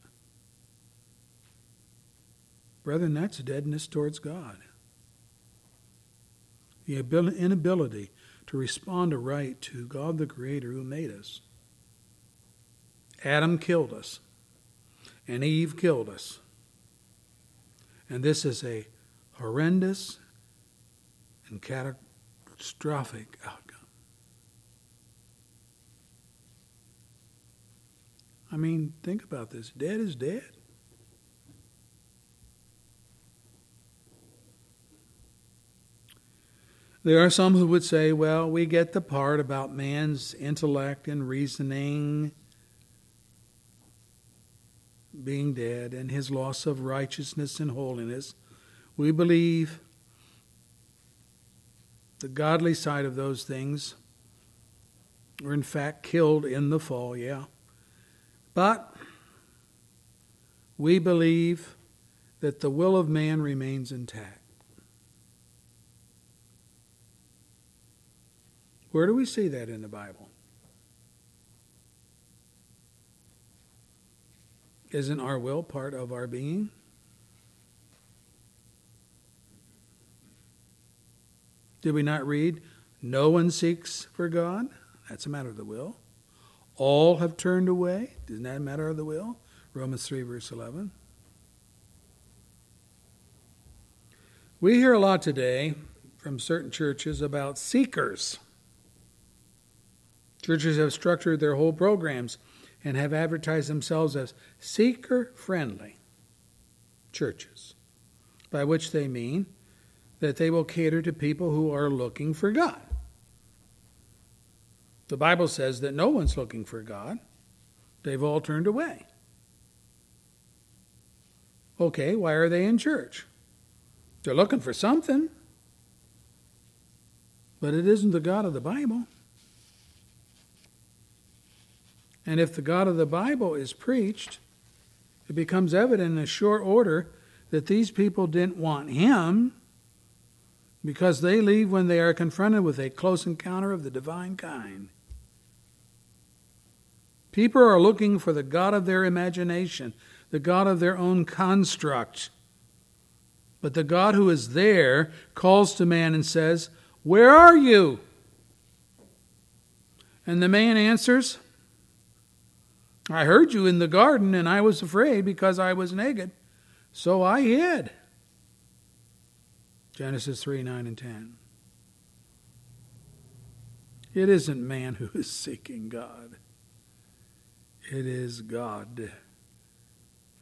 Brethren, that's deadness towards God. The inability to respond aright to God the Creator who made us. Adam killed us, and Eve killed us. And this is a horrendous and catastrophic outcome. I mean, think about this dead is dead. There are some who would say, well, we get the part about man's intellect and reasoning being dead and his loss of righteousness and holiness. We believe the godly side of those things were in fact killed in the fall, yeah. But we believe that the will of man remains intact. Where do we see that in the Bible? Isn't our will part of our being? Did we not read, No one seeks for God? That's a matter of the will. All have turned away. Isn't that a matter of the will? Romans 3, verse 11. We hear a lot today from certain churches about seekers. Churches have structured their whole programs and have advertised themselves as seeker friendly churches, by which they mean that they will cater to people who are looking for God. The Bible says that no one's looking for God, they've all turned away. Okay, why are they in church? They're looking for something, but it isn't the God of the Bible. And if the God of the Bible is preached, it becomes evident in a short order that these people didn't want Him because they leave when they are confronted with a close encounter of the divine kind. People are looking for the God of their imagination, the God of their own construct. But the God who is there calls to man and says, Where are you? And the man answers, I heard you in the garden, and I was afraid because I was naked, so I hid. Genesis 3 9 and 10. It isn't man who is seeking God, it is God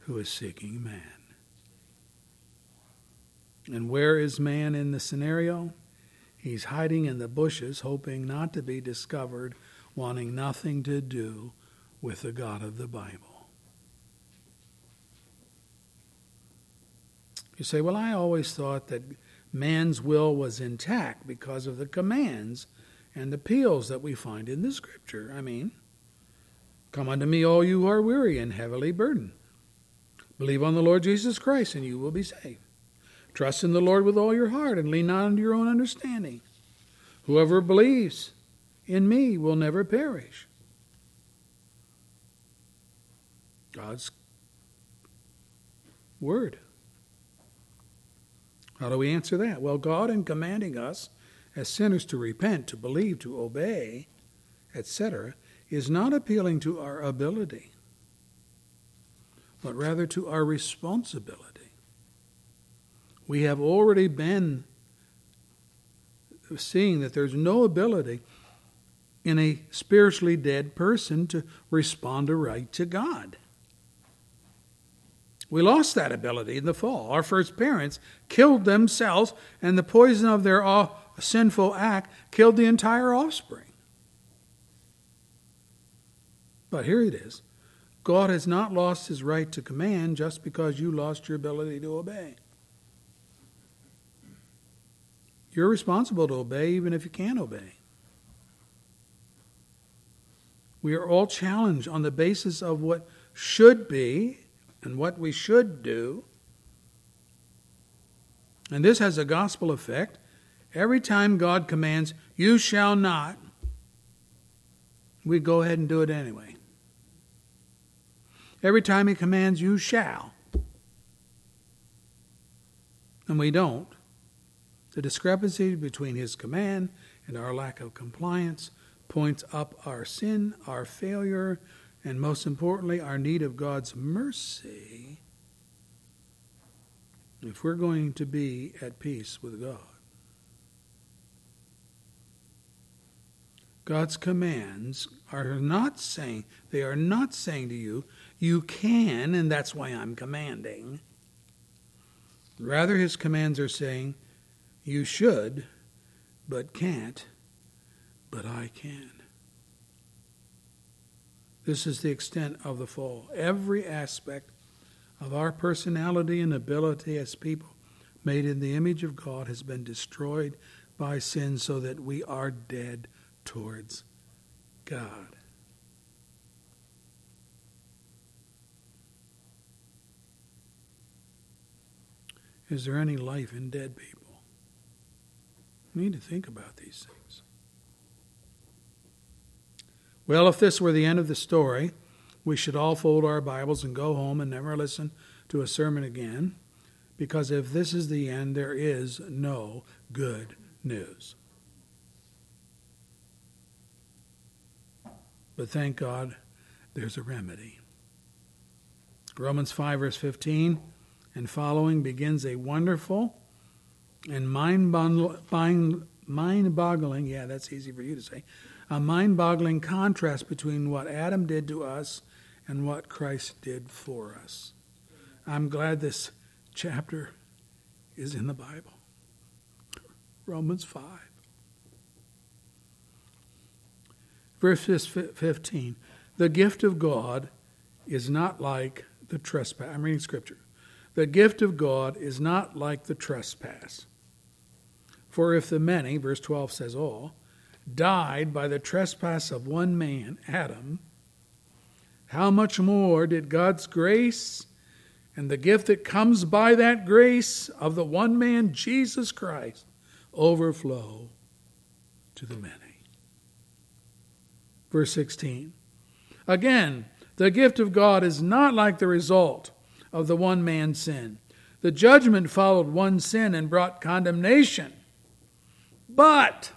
who is seeking man. And where is man in the scenario? He's hiding in the bushes, hoping not to be discovered, wanting nothing to do with the God of the Bible. You say, Well, I always thought that man's will was intact because of the commands and appeals that we find in the Scripture. I mean, come unto me, all you who are weary and heavily burdened. Believe on the Lord Jesus Christ, and you will be saved. Trust in the Lord with all your heart, and lean not on your own understanding. Whoever believes in me will never perish. God's Word. How do we answer that? Well, God, in commanding us as sinners to repent, to believe, to obey, etc., is not appealing to our ability, but rather to our responsibility. We have already been seeing that there's no ability in a spiritually dead person to respond aright to God. We lost that ability in the fall. Our first parents killed themselves, and the poison of their uh, sinful act killed the entire offspring. But here it is God has not lost his right to command just because you lost your ability to obey. You're responsible to obey even if you can't obey. We are all challenged on the basis of what should be and what we should do. And this has a gospel effect. Every time God commands, you shall not, we go ahead and do it anyway. Every time He commands, you shall, and we don't, the discrepancy between His command and our lack of compliance points up our sin, our failure, and most importantly, our need of God's mercy if we're going to be at peace with God. God's commands are not saying, they are not saying to you, you can, and that's why I'm commanding. Rather, his commands are saying, you should, but can't, but I can. This is the extent of the fall. Every aspect of our personality and ability as people made in the image of God has been destroyed by sin so that we are dead towards God. Is there any life in dead people? We need to think about these things. Well, if this were the end of the story, we should all fold our Bibles and go home and never listen to a sermon again, because if this is the end, there is no good news. But thank God there's a remedy. Romans 5, verse 15 and following begins a wonderful and mind boggling, yeah, that's easy for you to say, a mind boggling contrast between what Adam did to us and what Christ did for us. I'm glad this chapter is in the Bible. Romans 5. Verse 15 The gift of God is not like the trespass. I'm reading scripture. The gift of God is not like the trespass. For if the many, verse 12 says all, died by the trespass of one man, Adam, how much more did God's grace and the gift that comes by that grace of the one man, Jesus Christ, overflow to the many? Verse 16. Again, the gift of God is not like the result of the one man's sin. The judgment followed one sin and brought condemnation. But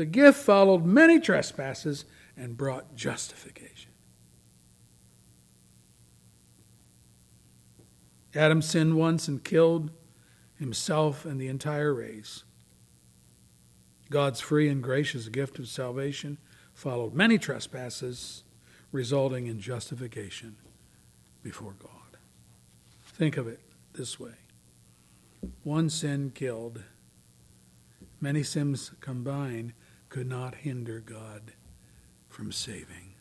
the gift followed many trespasses and brought justification. Adam sinned once and killed himself and the entire race. God's free and gracious gift of salvation followed many trespasses, resulting in justification before God. Think of it this way one sin killed, many sins combined could not hinder God from saving.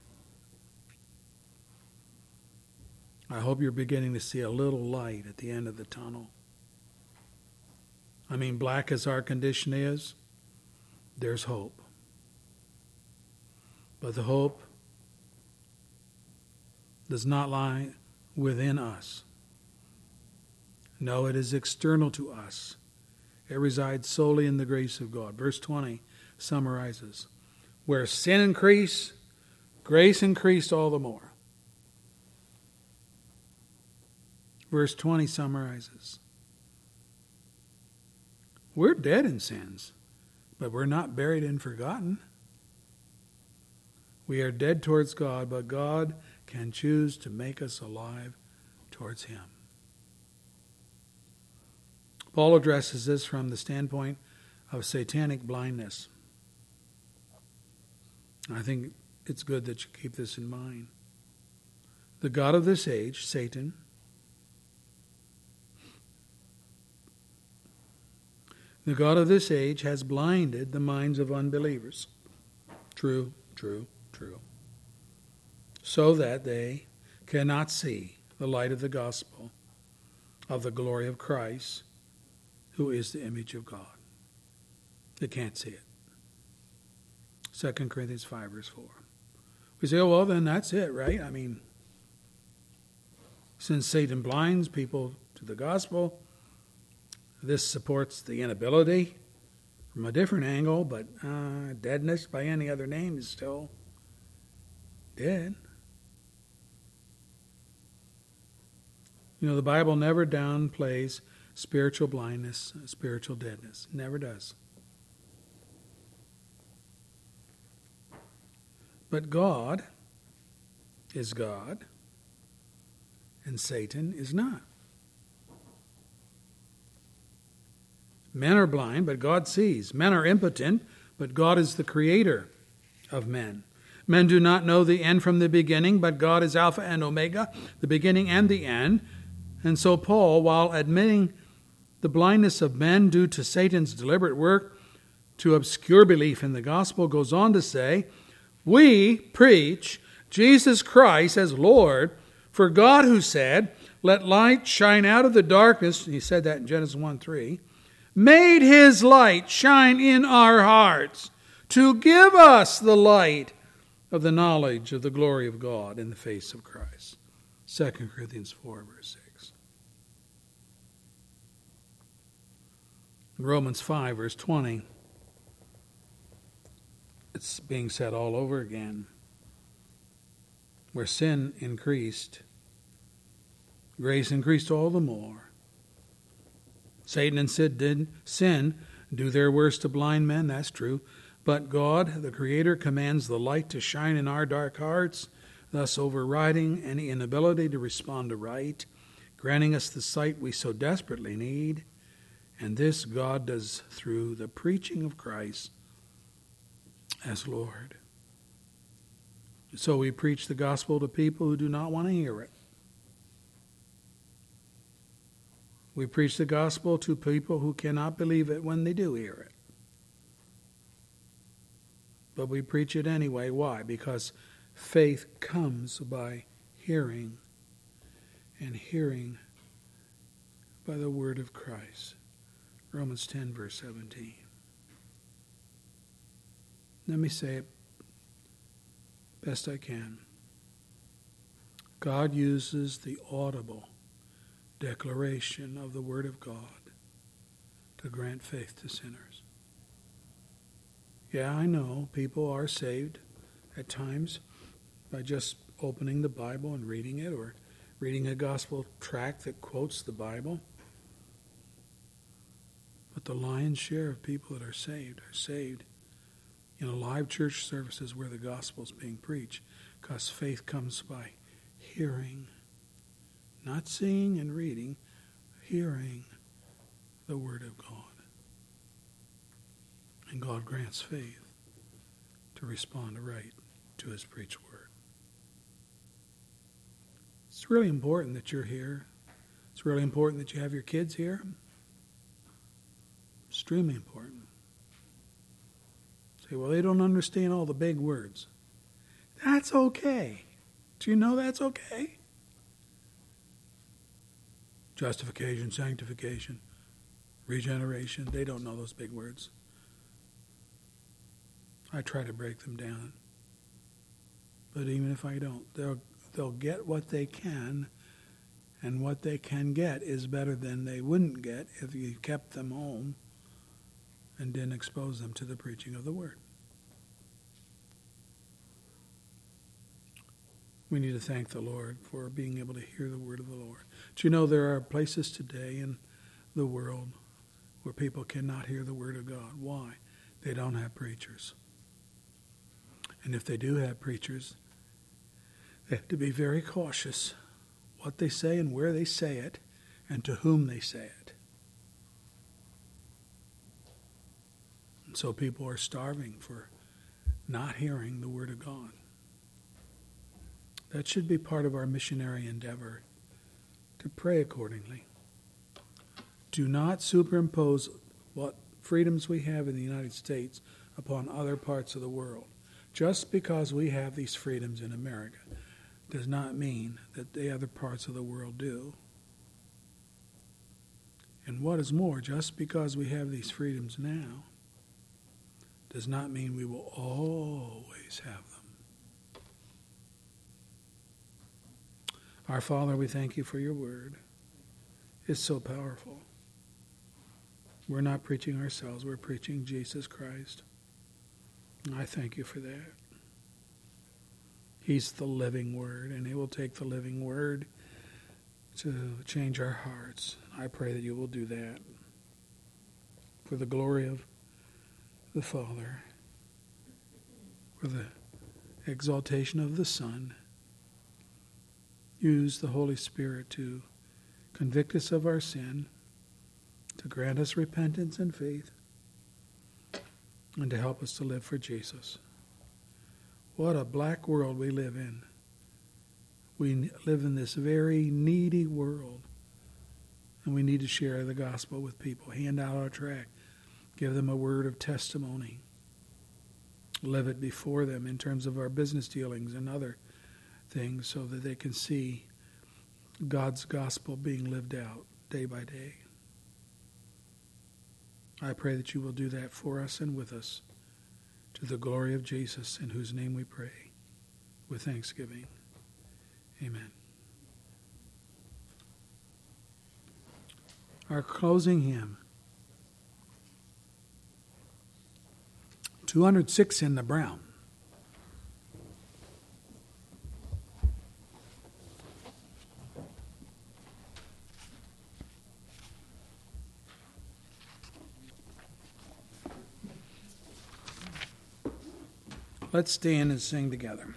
I hope you're beginning to see a little light at the end of the tunnel. I mean, black as our condition is, there's hope. But the hope does not lie within us. No, it is external to us. It resides solely in the grace of God. Verse 20 summarizes where sin increased, grace increased all the more. Verse 20 summarizes We're dead in sins, but we're not buried and forgotten. We are dead towards God, but God can choose to make us alive towards Him. Paul addresses this from the standpoint of satanic blindness. I think it's good that you keep this in mind. The God of this age, Satan, the God of this age has blinded the minds of unbelievers. True, true, true. So that they cannot see the light of the gospel of the glory of Christ who is the image of God. They can't see it. 2 Corinthians 5, verse 4. We say, oh, well, then that's it, right? I mean, since Satan blinds people to the gospel, this supports the inability from a different angle, but uh, deadness by any other name is still dead. You know, the Bible never downplays spiritual blindness, spiritual deadness. Never does. But God is God, and Satan is not. Men are blind, but God sees. Men are impotent, but God is the creator of men. Men do not know the end from the beginning, but God is Alpha and Omega, the beginning and the end. And so, Paul, while admitting the blindness of men due to Satan's deliberate work to obscure belief in the gospel goes on to say, We preach Jesus Christ as Lord, for God who said, Let light shine out of the darkness, he said that in Genesis 1 3, made his light shine in our hearts to give us the light of the knowledge of the glory of God in the face of Christ. 2 Corinthians 4, verse 6. Romans 5, verse 20. It's being said all over again. Where sin increased, grace increased all the more. Satan and Sid did sin, do their worst to blind men, that's true. But God, the Creator, commands the light to shine in our dark hearts, thus overriding any inability to respond to right, granting us the sight we so desperately need. And this God does through the preaching of Christ as Lord. So we preach the gospel to people who do not want to hear it. We preach the gospel to people who cannot believe it when they do hear it. But we preach it anyway. Why? Because faith comes by hearing, and hearing by the word of Christ. Romans 10, verse 17. Let me say it best I can. God uses the audible declaration of the Word of God to grant faith to sinners. Yeah, I know people are saved at times by just opening the Bible and reading it or reading a gospel tract that quotes the Bible. But the lion's share of people that are saved are saved in a live church services where the gospel is being preached because faith comes by hearing, not seeing and reading, hearing the Word of God. And God grants faith to respond right to His preached Word. It's really important that you're here. It's really important that you have your kids here. Extremely important. Say, well, they don't understand all the big words. That's okay. Do you know that's okay? Justification, sanctification, regeneration, they don't know those big words. I try to break them down. But even if I don't, they'll, they'll get what they can, and what they can get is better than they wouldn't get if you kept them home and didn't expose them to the preaching of the Word. We need to thank the Lord for being able to hear the Word of the Lord. Do you know there are places today in the world where people cannot hear the Word of God? Why? They don't have preachers. And if they do have preachers, they have to be very cautious what they say and where they say it and to whom they say it. And so people are starving for not hearing the Word of God. That should be part of our missionary endeavor to pray accordingly. Do not superimpose what freedoms we have in the United States upon other parts of the world. Just because we have these freedoms in America does not mean that the other parts of the world do. And what is more, just because we have these freedoms now does not mean we will always have them. Our Father, we thank you for your word. It's so powerful. We're not preaching ourselves, we're preaching Jesus Christ. I thank you for that. He's the living word, and He will take the living word to change our hearts. I pray that you will do that for the glory of the Father, for the exaltation of the Son. Use the Holy Spirit to convict us of our sin, to grant us repentance and faith, and to help us to live for Jesus. What a black world we live in. We live in this very needy world, and we need to share the gospel with people. Hand out our tract. Give them a word of testimony. Live it before them in terms of our business dealings and other things so that they can see God's gospel being lived out day by day. I pray that you will do that for us and with us to the glory of Jesus, in whose name we pray with thanksgiving. Amen. Our closing hymn 206 in the brown. Let's stand and sing together.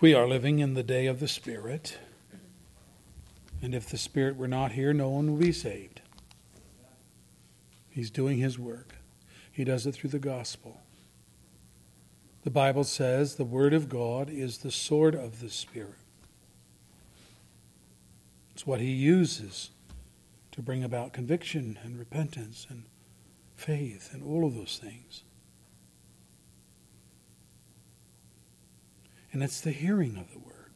We are living in the day of the Spirit. And if the Spirit were not here, no one would be saved. He's doing His work, He does it through the gospel. The Bible says the Word of God is the sword of the Spirit. It's what He uses to bring about conviction and repentance and faith and all of those things. And it's the hearing of the Word.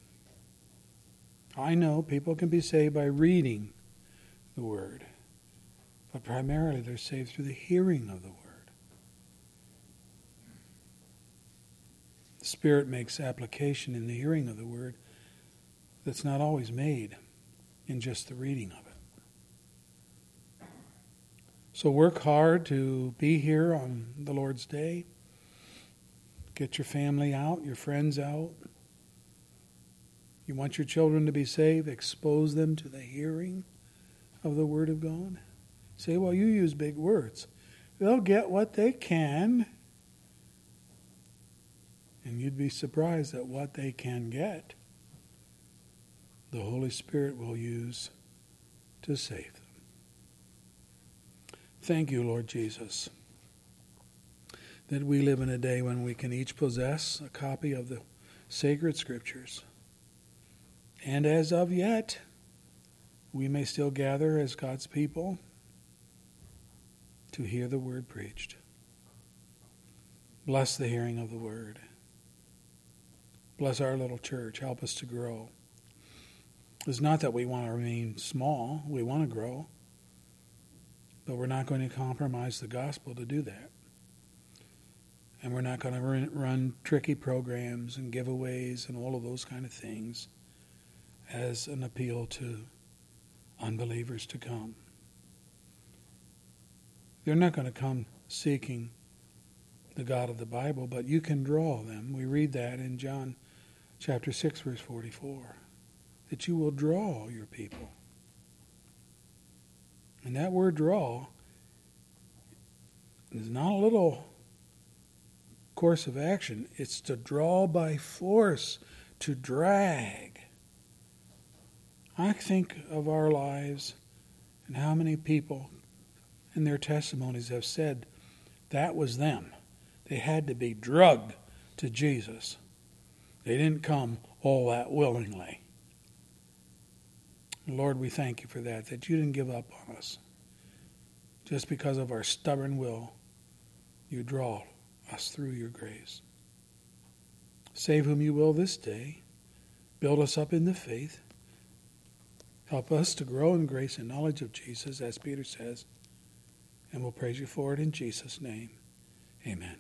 I know people can be saved by reading the Word, but primarily they're saved through the hearing of the Word. The Spirit makes application in the hearing of the Word that's not always made in just the reading of it. So work hard to be here on the Lord's Day. Get your family out, your friends out. You want your children to be saved, expose them to the hearing of the Word of God. Say, well, you use big words. They'll get what they can. And you'd be surprised at what they can get. The Holy Spirit will use to save them. Thank you, Lord Jesus. That we live in a day when we can each possess a copy of the sacred scriptures. And as of yet, we may still gather as God's people to hear the word preached. Bless the hearing of the word. Bless our little church. Help us to grow. It's not that we want to remain small, we want to grow, but we're not going to compromise the gospel to do that. And we're not going to run, run tricky programs and giveaways and all of those kind of things as an appeal to unbelievers to come. They're not going to come seeking the God of the Bible, but you can draw them. We read that in John chapter 6, verse 44 that you will draw your people. And that word draw is not a little course of action, it's to draw by force, to drag. I think of our lives and how many people in their testimonies have said that was them. They had to be drugged to Jesus. They didn't come all that willingly. Lord, we thank you for that, that you didn't give up on us. Just because of our stubborn will, you draw us through your grace. Save whom you will this day. Build us up in the faith. Help us to grow in grace and knowledge of Jesus, as Peter says. And we'll praise you for it in Jesus' name. Amen.